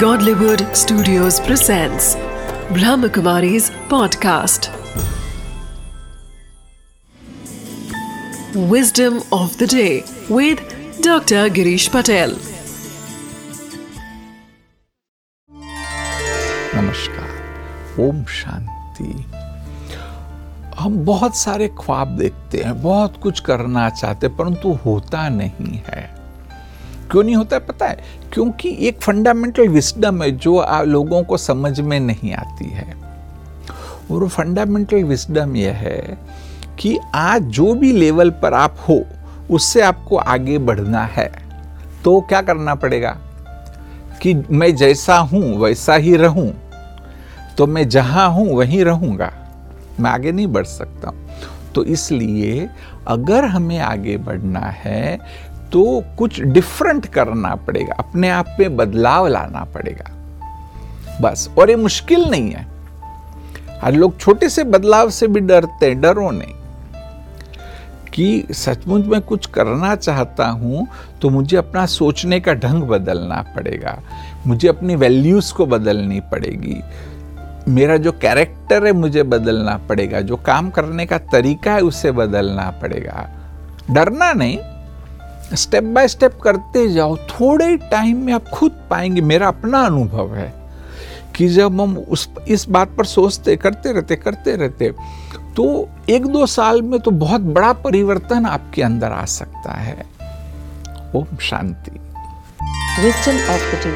Godlywood Studios presents Brahmakumari's podcast. Wisdom of the day with Dr. Girish Patel. नमस्कार ओम शांति हम बहुत सारे ख्वाब देखते हैं बहुत कुछ करना चाहते हैं परंतु होता नहीं है क्यों नहीं होता है? पता है क्योंकि एक फंडामेंटल विस्डम है जो आ, लोगों को समझ में नहीं आती है। और फंडामेंटल विस्डम यह है कि आज जो भी लेवल पर आप हो उससे आपको आगे बढ़ना है। तो क्या करना पड़ेगा? कि मैं जैसा हूँ वैसा ही रहूँ। तो मैं जहाँ हूँ वहीं रहूँगा। मैं आगे नहीं बढ़ सकता तो इसलिए अगर हमें आगे बढ़ना है तो कुछ डिफरेंट करना पड़ेगा, अपने आप में बदलाव लाना पड़ेगा। बस, और ये मुश्किल नहीं है। हर लोग छोटे से बदलाव से भी डरते हैं, डरो नहीं। कि सचमुच में कुछ करना चाहता हूँ तो मुझे अपना सोचने का ढंग बदलना पड़ेगा। मुझे अपनी वैल्यूज़ को बदलनी पड़ेगी। मेरा जो कैरेक्टर है, मुझे बदलना पड़ेगा। जो काम करने का तरीका है, उसे बदलना पड़ेगा। डरना नहीं। स्टेप बाय स्टेप करते जाओ, थोड़े टाइम में आप खुद पाएँगे। मेरा अपना अनुभव है कि जब हम उस, इस बात पर सोचते, करते रहते करते रहते तो एक दो साल में तो बहुत बड़ा परिवर्तन आपके अंदर आ सकता है। Om Shanti. Wisdom of the day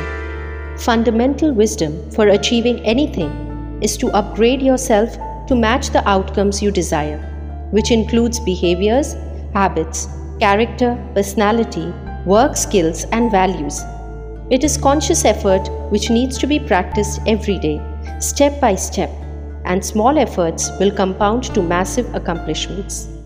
fundamental wisdom for achieving anything is to upgrade yourself to match the outcomes you desire which includes behaviours habits character, personality, work skills, and values. It is conscious effort which needs to be practiced every day, step by step, and small efforts will compound to massive accomplishments.